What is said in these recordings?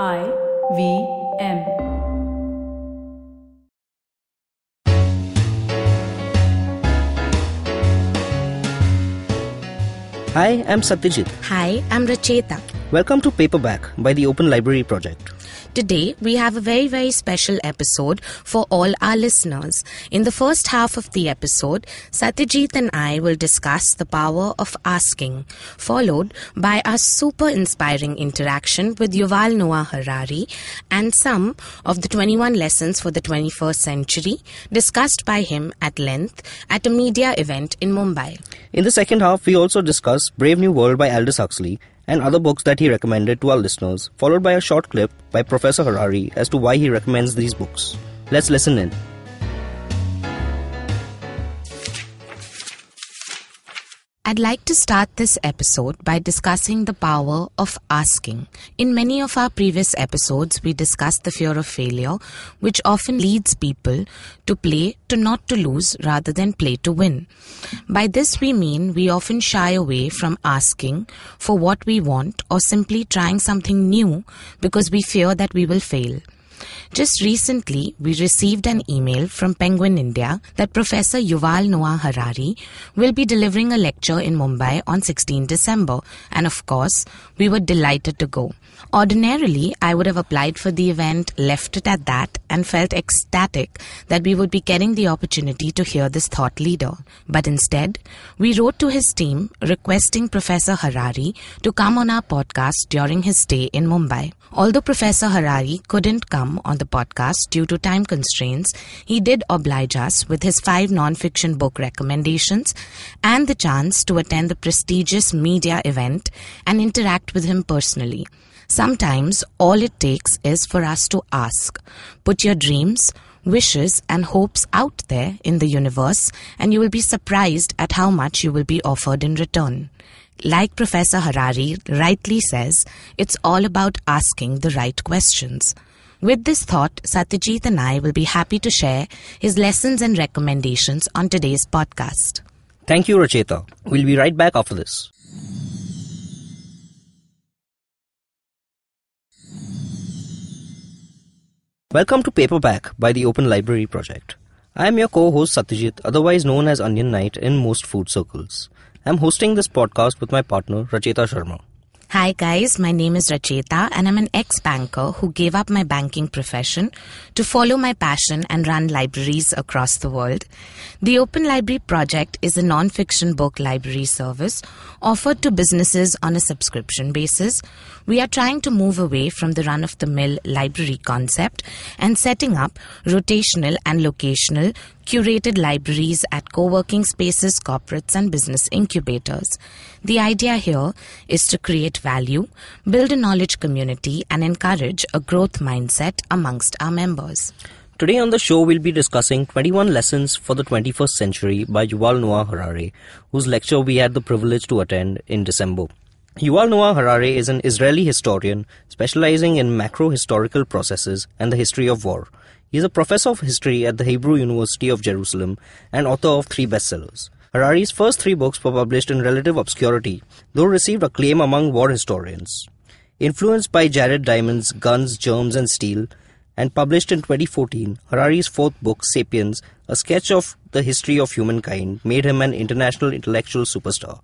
I V M. Hi, I'm Satyajit. Hi, I'm Racheta. Welcome to Paperback by the Open Library Project. Today, we have a very, very special episode for all our listeners. In the first half of the episode, Satyajit and I will discuss the power of asking, followed by a super inspiring interaction with Yuval Noah Harari and some of the 21 lessons for the 21st century discussed by him at length at a media event in Mumbai. In the second half, we also discuss Brave New World by Aldous Huxley and other books that he recommended to our listeners, followed by a short clip by Professor Harari as to why he recommends these books. Let's listen in. I'd like to start this episode by discussing the power of asking. In many of our previous episodes, we discussed the fear of failure, which often leads people to play to not to lose rather than play to win. By this, we mean we often shy away from asking for what we want or simply trying something new because we fear that we will fail. Just recently, we received an email from Penguin India that Professor Yuval Noah Harari will be delivering a lecture in Mumbai on 16 December, and of course, we were delighted to go. Ordinarily, I would have applied for the event, left it at that, and felt ecstatic that we would be getting the opportunity to hear this thought leader. But instead, we wrote to his team requesting Professor Harari to come on our podcast during his stay in Mumbai. Although Professor Harari couldn't come on the podcast due to time constraints, he did oblige us with his five non-fiction book recommendations and the chance to attend the prestigious media event and interact with him personally. Sometimes all it takes is for us to ask. Put your dreams, wishes, and hopes out there in the universe, and you will be surprised at how much you will be offered in return. Like Professor Harari rightly says, it's all about asking the right questions. With this thought, Satyajit and I will be happy to share his lessons and recommendations on today's podcast. Thank you, Racheta. We'll be right back after this. Welcome to Paperback by the Open Library Project. I am your co-host Satyajit, otherwise known as Onion Knight in most food circles. I'm hosting this podcast with my partner Racheta Sharma. Hi guys, my name is Racheta and I'm an ex-banker who gave up my banking profession to follow my passion and run libraries across the world. The Open Library Project is a non-fiction book library service offered to businesses on a subscription basis. We are trying to move away from the run-of-the-mill library concept and setting up rotational and locational curated libraries at co-working spaces, corporates and business incubators. The idea here is to create value, build a knowledge community and encourage a growth mindset amongst our members. Today on the show, we'll be discussing 21 Lessons for the 21st Century by Yuval Noah Harari, whose lecture we had the privilege to attend in December. Yuval Noah Harari is an Israeli historian specializing in macro historical processes and the history of war. He is a professor of history at the Hebrew University of Jerusalem and author of three bestsellers. Harari's first three books were published in relative obscurity, though received acclaim among war historians. Influenced by Jared Diamond's Guns, Germs and Steel, and published in 2014, Harari's fourth book, Sapiens, a sketch of the history of humankind, made him an international intellectual superstar.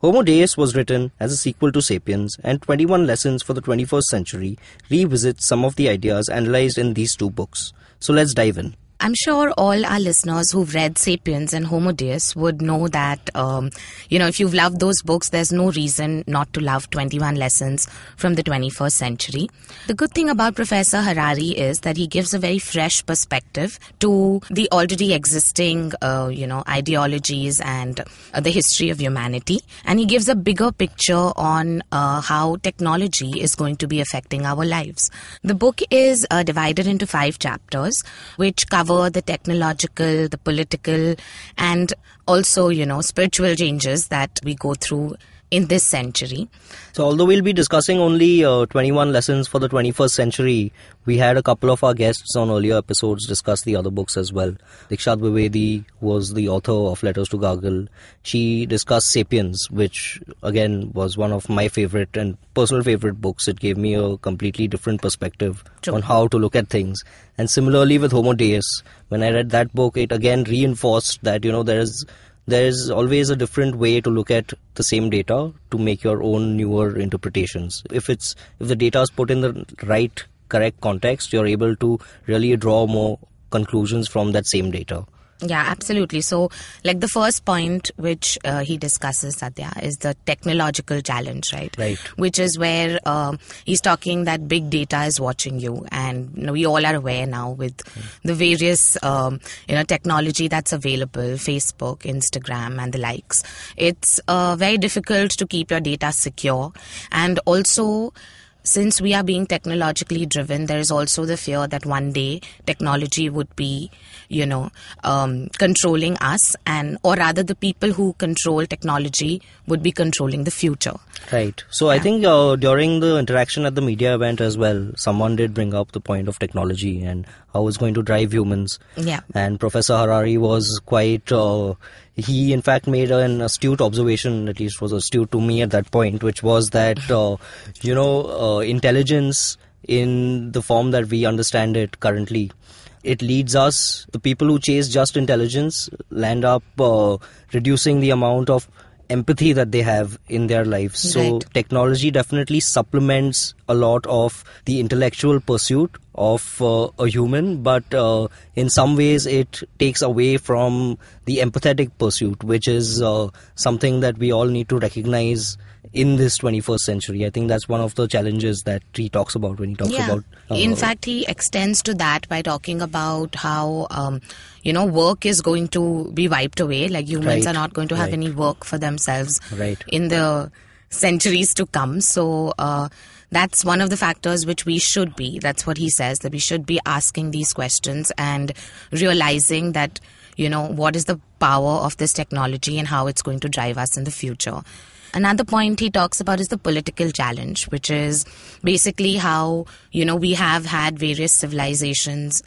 Homo Deus was written as a sequel to Sapiens, and 21 Lessons for the 21st Century revisits some of the ideas analyzed in these two books. So let's dive in. I'm sure all our listeners who've read Sapiens and Homo Deus would know that, um, you know, if you've loved those books, there's no reason not to love 21 Lessons from the 21st Century. The good thing about Professor Harari is that he gives a very fresh perspective to the already existing, uh, you know, ideologies and uh, the history of humanity. And he gives a bigger picture on uh, how technology is going to be affecting our lives. The book is uh, divided into five chapters, which cover the technological, the political, and also, you know, spiritual changes that we go through in this century. So, although we'll be discussing only uh, 21 lessons for the 21st century, we had a couple of our guests on earlier episodes discuss the other books as well. Diksha Dwivedi was the author of Letters to Gargi. She discussed Sapiens, which again was one of my favorite and personal favorite books. It gave me a completely different perspective True. on how to look at things. And similarly with Homo Deus, when I read that book, it again reinforced that, you know, there is there is always a different way to look at the same data to make your own newer interpretations. If it's if the data is put in the right correct context you're able to really draw more conclusions from that same data Yeah, absolutely. So, like the first point which uh, he discusses, Satya, is the technological challenge, right? Right. Which is where um he's talking that big data is watching you, and you know, we all are aware now with the various um, you know technology that's available, Facebook, Instagram, and the likes. It's uh, very difficult to keep your data secure, and also since we are being technologically driven, there is also the fear that one day technology would be, you know, um, controlling us, and or rather, the people who control technology would be controlling the future. Right. So I think uh, during the interaction at the media event as well, someone did bring up the point of technology and how it's going to drive humans. Yeah. And Professor Harari was quite. Uh, he in fact made an astute observation, at least was astute to me at that point, which was that uh, you know uh, intelligence in the form that we understand it currently. It leads us, the people who chase just intelligence, land up uh, reducing the amount of empathy that they have in their lives. So technology definitely supplements a lot of the intellectual pursuit of uh, a human, but uh, in some ways it takes away from the empathetic pursuit, which is uh, something that we all need to recognize in this 21st century. I think that's one of the challenges that he talks about when he talks about. uh, In fact, he extends to that by talking about how, um, you know, work is going to be wiped away. Like humans Right, are not going to have right. any work for themselves Right. in the centuries to come. So, uh, that's one of the factors which we should be. That's what he says, that we should be asking these questions and realizing that, you know, what is the power of this technology and how it's going to drive us in the future. Another point he talks about is the political challenge, which is basically how, you know, we have had various civilizations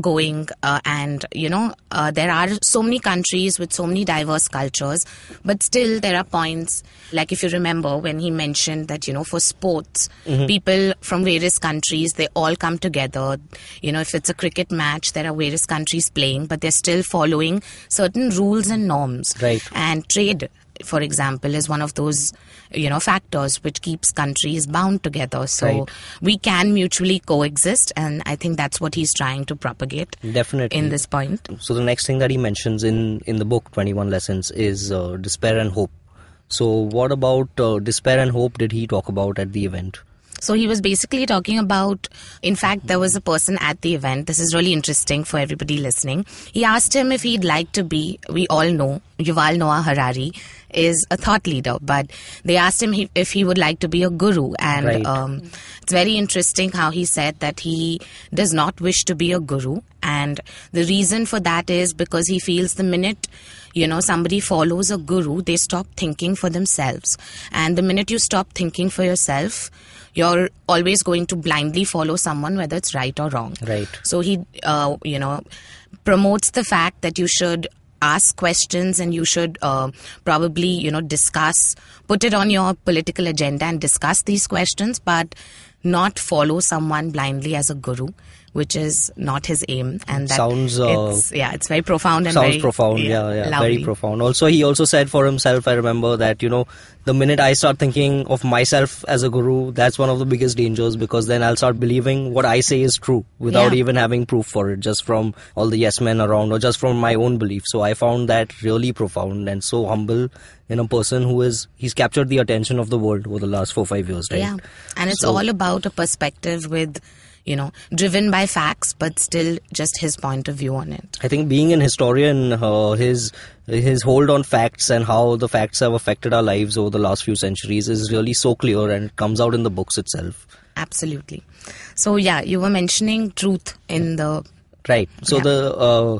going uh, and you know uh, there are so many countries with so many diverse cultures but still there are points like if you remember when he mentioned that you know for sports people from various countries they all come together. You know if it's a cricket match there are various countries playing but they're still following certain rules and norms. Right. and trade for example is one of those you know factors which keeps countries bound together so Right. we can mutually coexist and i think that's what he's trying to propagate Definitely. in this point So the next thing that he mentions in in the book 21 lessons is uh, despair and hope. So what about uh, despair and hope did he talk about at the event? So he was basically talking about, in fact, there was a person at the event. This is really interesting for everybody listening. He asked him if he'd like to be, we all know, Yuval Noah Harari is a thought leader, but they asked him if he would like to be a guru. And Right. um, it's very interesting how he said that he does not wish to be a guru. And the reason for that is because he feels the minute you know somebody follows a guru they stop thinking for themselves and the minute you stop thinking for yourself you're always going to blindly follow someone whether it's right or wrong Right. so he uh, you know promotes the fact that you should ask questions and you should uh, probably you know discuss put it on your political agenda and discuss these questions but not follow someone blindly as a guru which is not his aim and that Sounds, uh, it's, yeah it's very profound and Sounds very, profound. Yeah, yeah, very profound. Also, he also said for himself, I remember that, you know, the minute I start thinking of myself as a guru, that's one of the biggest dangers because then I'll start believing what I say is true without Yeah. even having proof for it, just from all the yes men around or just from my own belief. So I found that really profound and so humble in a person who is, he's captured the attention of the world over the last four, five years, right? Yeah, and it's So- all about a perspective with, you know, driven by facts, but still just his point of view on it. I think being an historian, uh, his his hold on facts and how the facts have affected our lives over the last few centuries is really so clear, and it comes out in the books itself. Absolutely. So yeah, you were mentioning truth in the Right. So Yeah. the uh,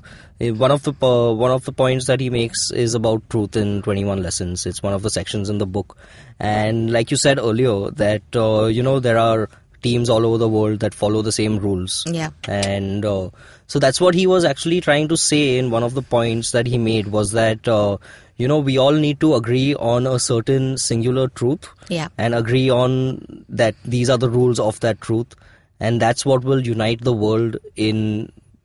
one of the uh, one of the points that he makes is about truth in 21 lessons. It's one of the sections in the book, and like you said earlier, that uh, you know there are teams all over the world that follow the same rules. Yeah. And uh, so that's what he was actually trying to say in one of the points that he made was that uh, you know we all need to agree on a certain singular truth Yeah. and agree on that these are the rules of that truth and that's what will unite the world in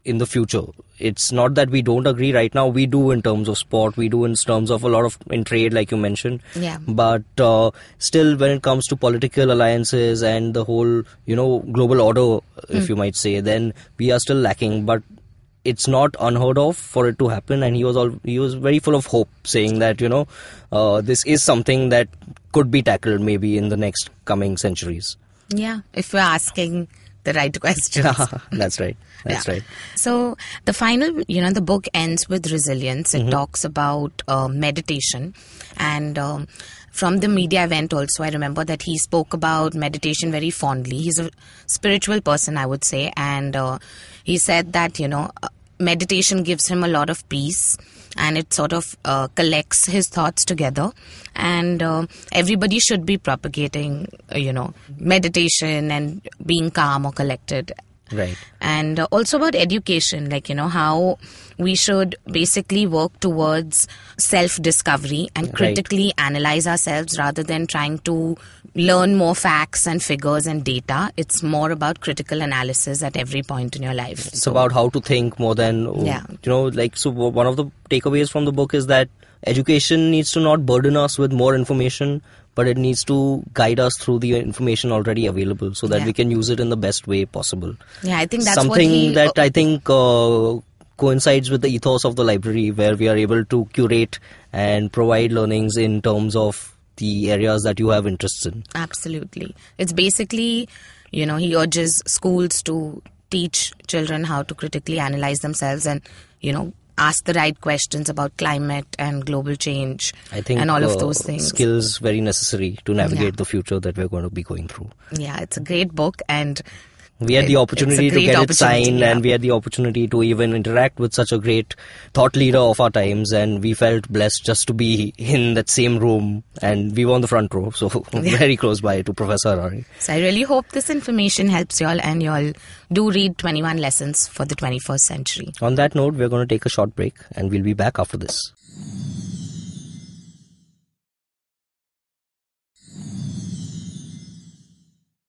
in the future. It's not that we don't agree right now. We do in terms of sport. We do in terms of a lot of in trade like you mentioned. Yeah. but uh, still when it comes to political alliances and the whole you know global order if you might say then we are still lacking. But it's not unheard of for it to happen. And he was all he was very full of hope saying that you know uh, this is something that could be tackled maybe in the next coming centuries. Yeah. If we're asking the right questions. that's right that's Yeah. right So the final, you know, the book ends with resilience. It talks about uh, meditation, and um, from the media event also, I remember that he spoke about meditation very fondly. He's a spiritual person, I would say, and uh, he said that you know, meditation gives him a lot of peace. And it sort of uh, collects his thoughts together, and uh, everybody should be propagating, uh, you know, meditation and being calm or collected right and uh, also about education like you know how we should basically work towards self discovery and Right. critically analyze ourselves rather than trying to learn more facts and figures and data it's more about critical analysis at every point in your life it's about how to think more than Yeah. you know like so one of the takeaways from the book is that education needs to not burden us with more information but it needs to guide us through the information already available so that Yeah. we can use it in the best way possible yeah i think that's something he that i think uh, coincides with the ethos of the library where we are able to curate and provide learnings in terms of the areas that you have interests in Absolutely. It's basically, you know, he urges schools to teach children how to critically analyze themselves and, you know, ask the right questions about climate and global change I think and all of uh, those things. skills very necessary to navigate Yeah. the future that we're going to be going through. Yeah, it's a great book and We had the opportunity to get it signed, yeah. and we had the opportunity to even interact with such a great thought leader of our times, and we felt blessed just to be in that same room, and we were on the front row, so very close by to Professor Harari. so I really hope this information helps y'all and y'all do read 21 lessons for the 21st century. On that note, we're going to take a short break, and we'll be back after this.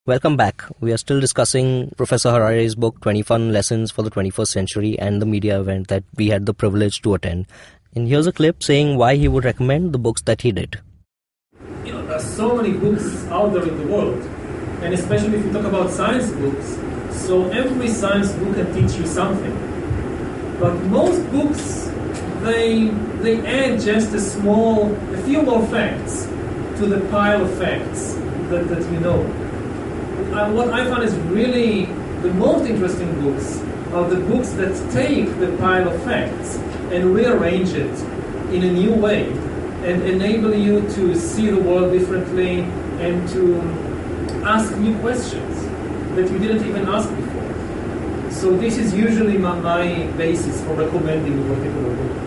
Welcome back. We are still discussing Professor Harari's book 21 Lessons for the 21st Century and the media event that we had the privilege to attend. And here's a clip saying why he would recommend the books that he did. you know, there are so many books out there in the world, and especially if you talk about science books. So every science book can teach you something, but most books they they add just a small, a few more facts to the pile of facts that, that you know. Uh, what I find is really the most interesting books are the books that take the pile of facts and rearrange it in a new way and enable you to see the world differently and to ask new questions that you didn't even ask before. So this is usually my, my basis for recommending a particular book.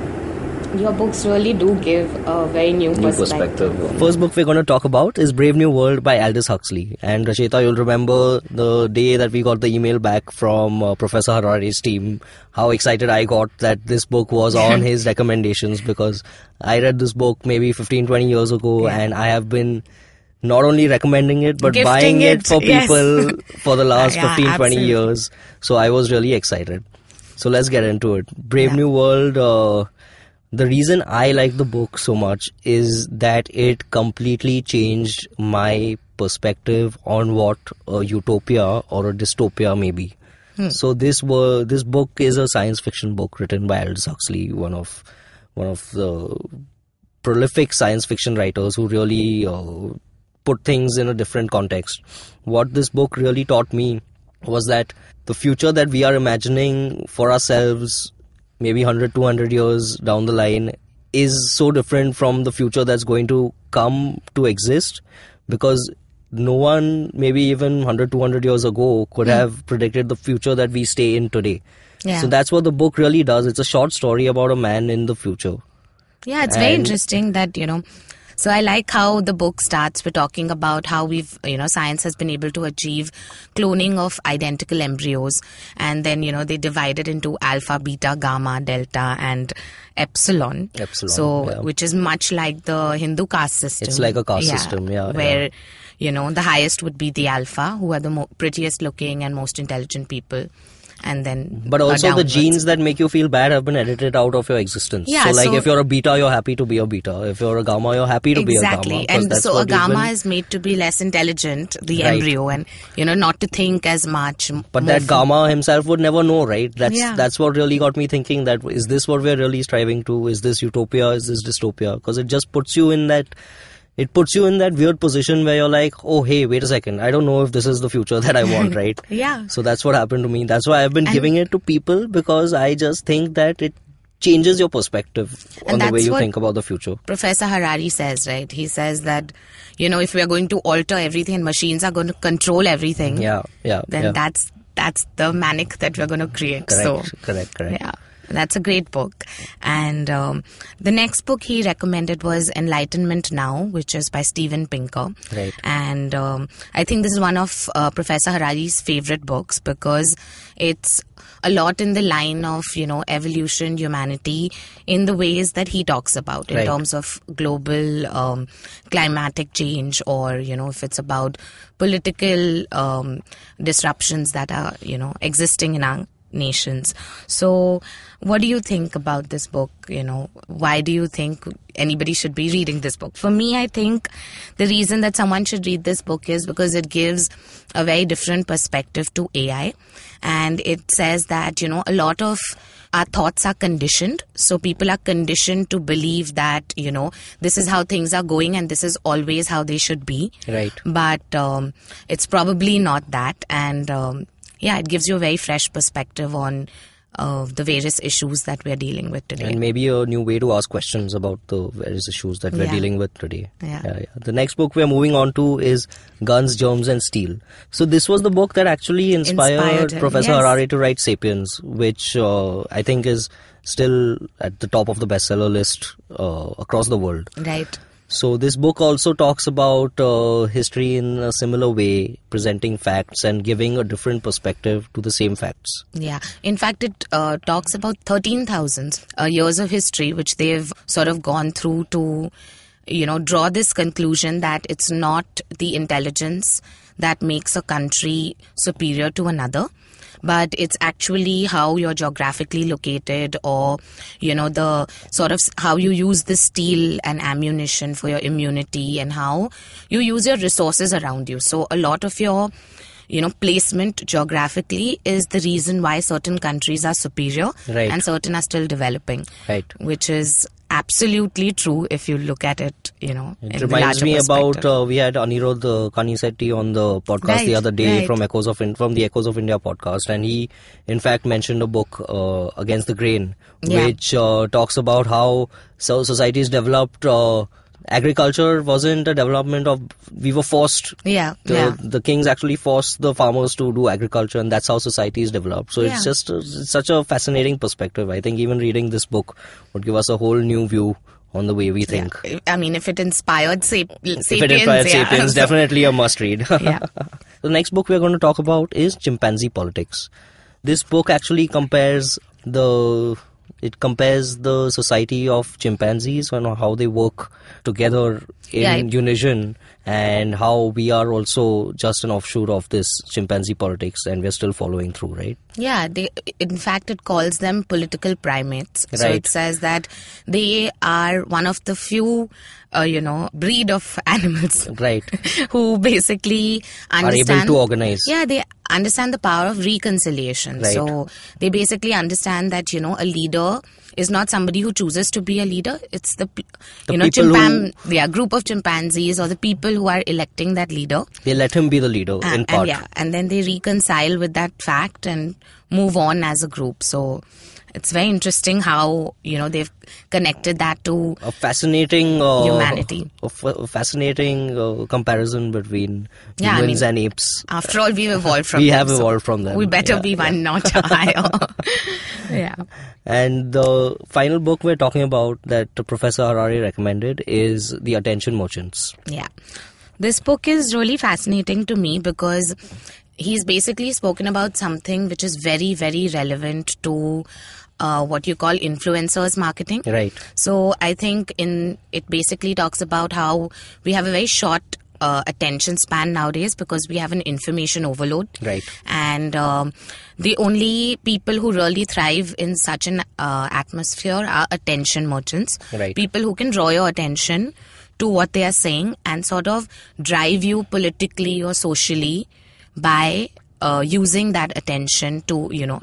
Your books really do give a very new, perspective. First book we're going to talk about is Brave New World by Aldous Huxley. And Rachita, you'll remember the day that we got the email back from uh, Professor Harari's team, how excited I got that this book was on his recommendations because I read this book maybe 15, 20 years ago and I have been not only recommending it but Gifting buying it, it, for yes. people for the last Yeah, 15, 20 years. So I was really excited. So let's get into it. Brave Yeah. New World, uh, the reason I like the book so much is that it completely changed my perspective on what a utopia or a dystopia may be. So this were this book is a science fiction book written by Aldous Huxley, one of one of the prolific science fiction writers who really uh, put things in a different context. What this book really taught me was that the future that we are imagining for ourselves, maybe 100, 200 years down the line, is so different from the future that's going to come to exist because no one, maybe even 100, 200 years ago, could hmm. have predicted the future that we stay in today. Yeah. So that's what the book really does. It's a short story about a man in the future. Yeah, it's very interesting that, you know, so I like how the book starts with talking about how we've, you know, science has been able to achieve cloning of identical embryos. And then, you know, they divide it into alpha, beta, gamma, delta, and epsilon. Epsilon, So, yeah. which is much like the Hindu caste system. It's like a caste system, yeah, Where, yeah. you know, the highest would be the alpha, who are the mo- prettiest looking and most intelligent people. And then, But also the genes that make you feel bad have been edited out of your existence. Yeah, so like so- if you're a beta, you're happy to be a beta. If you're a gamma, you're happy to be a gamma. exactly and so a gamma been- is made to be less intelligent the Right. embryo and you know not to think as much But that gamma himself would never know, right? That's Yeah. that's what really got me thinking that is this what we're really striving to? Is this utopia? Is this dystopia? Because it just puts you in that it puts you in that weird position where you're like, oh hey, wait a second, I don't know if this is the future that I want, right? Yeah. So that's what happened to me. That's why I've been And- giving it to people because I just think that it changes your perspective on the way you think about the future. professor harari says right he says that you know if we are going to alter everything and machines are going to control everything Yeah, yeah. then yeah. that's that's the manic that we're going to create correct, so correct, correct. Yeah, that's a great book. And um, the next book he recommended was Enlightenment Now, which is by Steven Pinker. Right. And um, I think this is one of uh, Professor Harari's favorite books because it's a lot in the line of you know evolution, humanity, in the ways that he talks about in Right. terms of global um, climatic change, or you know if it's about political um, disruptions that are you know existing in our nations. So, what do you think about this book? You know, why do you think anybody should be reading this book? For me, I think the reason that someone should read this book is because it gives a very different perspective to AI. And it says that, you know, a lot of our thoughts are conditioned. So people are conditioned to believe that, you know, this is how things are going and this is always how they should be Right. but um, it's probably not that and um, yeah it gives you a very fresh perspective on uh, the various issues that we're dealing with today And maybe a new way to ask questions about the various issues that we're Yeah. dealing with today. Yeah. yeah. The next book we're moving on to is Guns, Germs and Steel. So this was the book that actually inspired, Inspired Professor yes. Harari to write Sapiens, which uh, I think is still at the top of the bestseller list uh, across the world. right So this book also talks about uh, history in a similar way, presenting facts and giving a different perspective to the same facts. yeah in fact it uh, talks about 13000 uh, years of history which they've sort of gone through to you know draw this conclusion that it's not the intelligence that makes a country superior to another but it's actually how you're geographically located or you know the sort of how you use the steel and ammunition for your immunity and how you use your resources around you so a lot of your you know placement geographically is the reason why certain countries are superior Right. and certain are still developing Right. which is absolutely true if you look at it you know It reminds me about uh, we had Anirudh uh, Kanisetti on the podcast Right, the other day right. from Echoes of In- from the Echoes of India podcast, and he in fact mentioned a book uh, against the grain, Yeah. which uh, talks about how so societies developed. Agriculture wasn't a development of we were forced yeah the, yeah the kings actually forced the farmers to do agriculture and that's how societies developed so Yeah. it's just uh, it's such a fascinating perspective i think even reading this book would give us a whole new view on the way we think Yeah. I mean, if it inspired sap- sapiens, if it inspired yeah. sapiens definitely a must read Yeah. the next book we're going to talk about is chimpanzee politics this book actually compares the it compares the society of chimpanzees and how they work together in it- unison and how we are also just an offshoot of this chimpanzee politics and we're still following through right? Yeah, they, in fact, it calls them political primates. So it says that they are one of the few, uh, you know, breed of animals right. who basically understand, are able to organize. Yeah, they understand the power of reconciliation. Right. So they basically understand that, you know, a leader is not somebody who chooses to be a leader. It's the, The you know, chimpan- yeah, group of chimpanzees or the people who are electing that leader. They let him be the leader And, in part. and yeah, and then they reconcile with that fact and move on as a group. So it's very interesting how you know they've connected that to a fascinating uh, Humanity. A, fascinating uh, comparison between Yeah, I humans mean- and apes. After all, we've evolved from We them, have so evolved from them, We better yeah, be one notch higher. yeah. And the final book we're talking about that Professor Harari recommended is The Attention Merchants. Yeah. This book is really fascinating to me because he's basically spoken about something which is very, very relevant to uh, what you call influencers marketing. Right. So I think in it basically talks about how we have a very short uh, attention span nowadays because we have an information overload. Right. And um, the only people who really thrive in such an uh, atmosphere are attention merchants. Right. People who can draw your attention to what they are saying and sort of drive you politically or socially by uh, using that attention to, you know,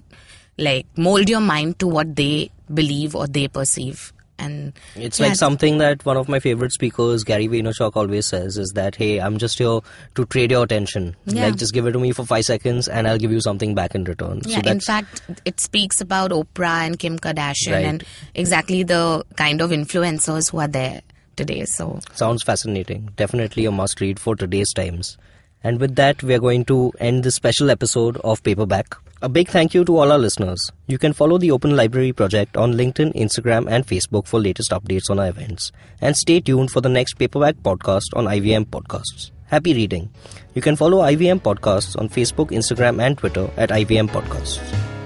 like mold your mind to what they believe or they perceive. And It's yeah, like something that one of my favorite speakers, Gary Vaynerchuk, always says is that, hey, I'm just here to trade your attention. Yeah. Like, just give it to me for five seconds and I'll give you something back in return. Yeah, so in fact, it speaks about Oprah and Kim Kardashian Right. and exactly the kind of influencers who are there today. So, Sounds fascinating. Definitely a must read for today's times. And with that, we are going to end this special episode of Paperback. A big thank you to all our listeners. You can follow the Open Library Project on LinkedIn, Instagram, and Facebook for latest updates on our events. And stay tuned for the next Paperback podcast on IVM Podcasts. Happy reading. You can follow IVM Podcasts on Facebook, Instagram, and Twitter at IVM Podcasts.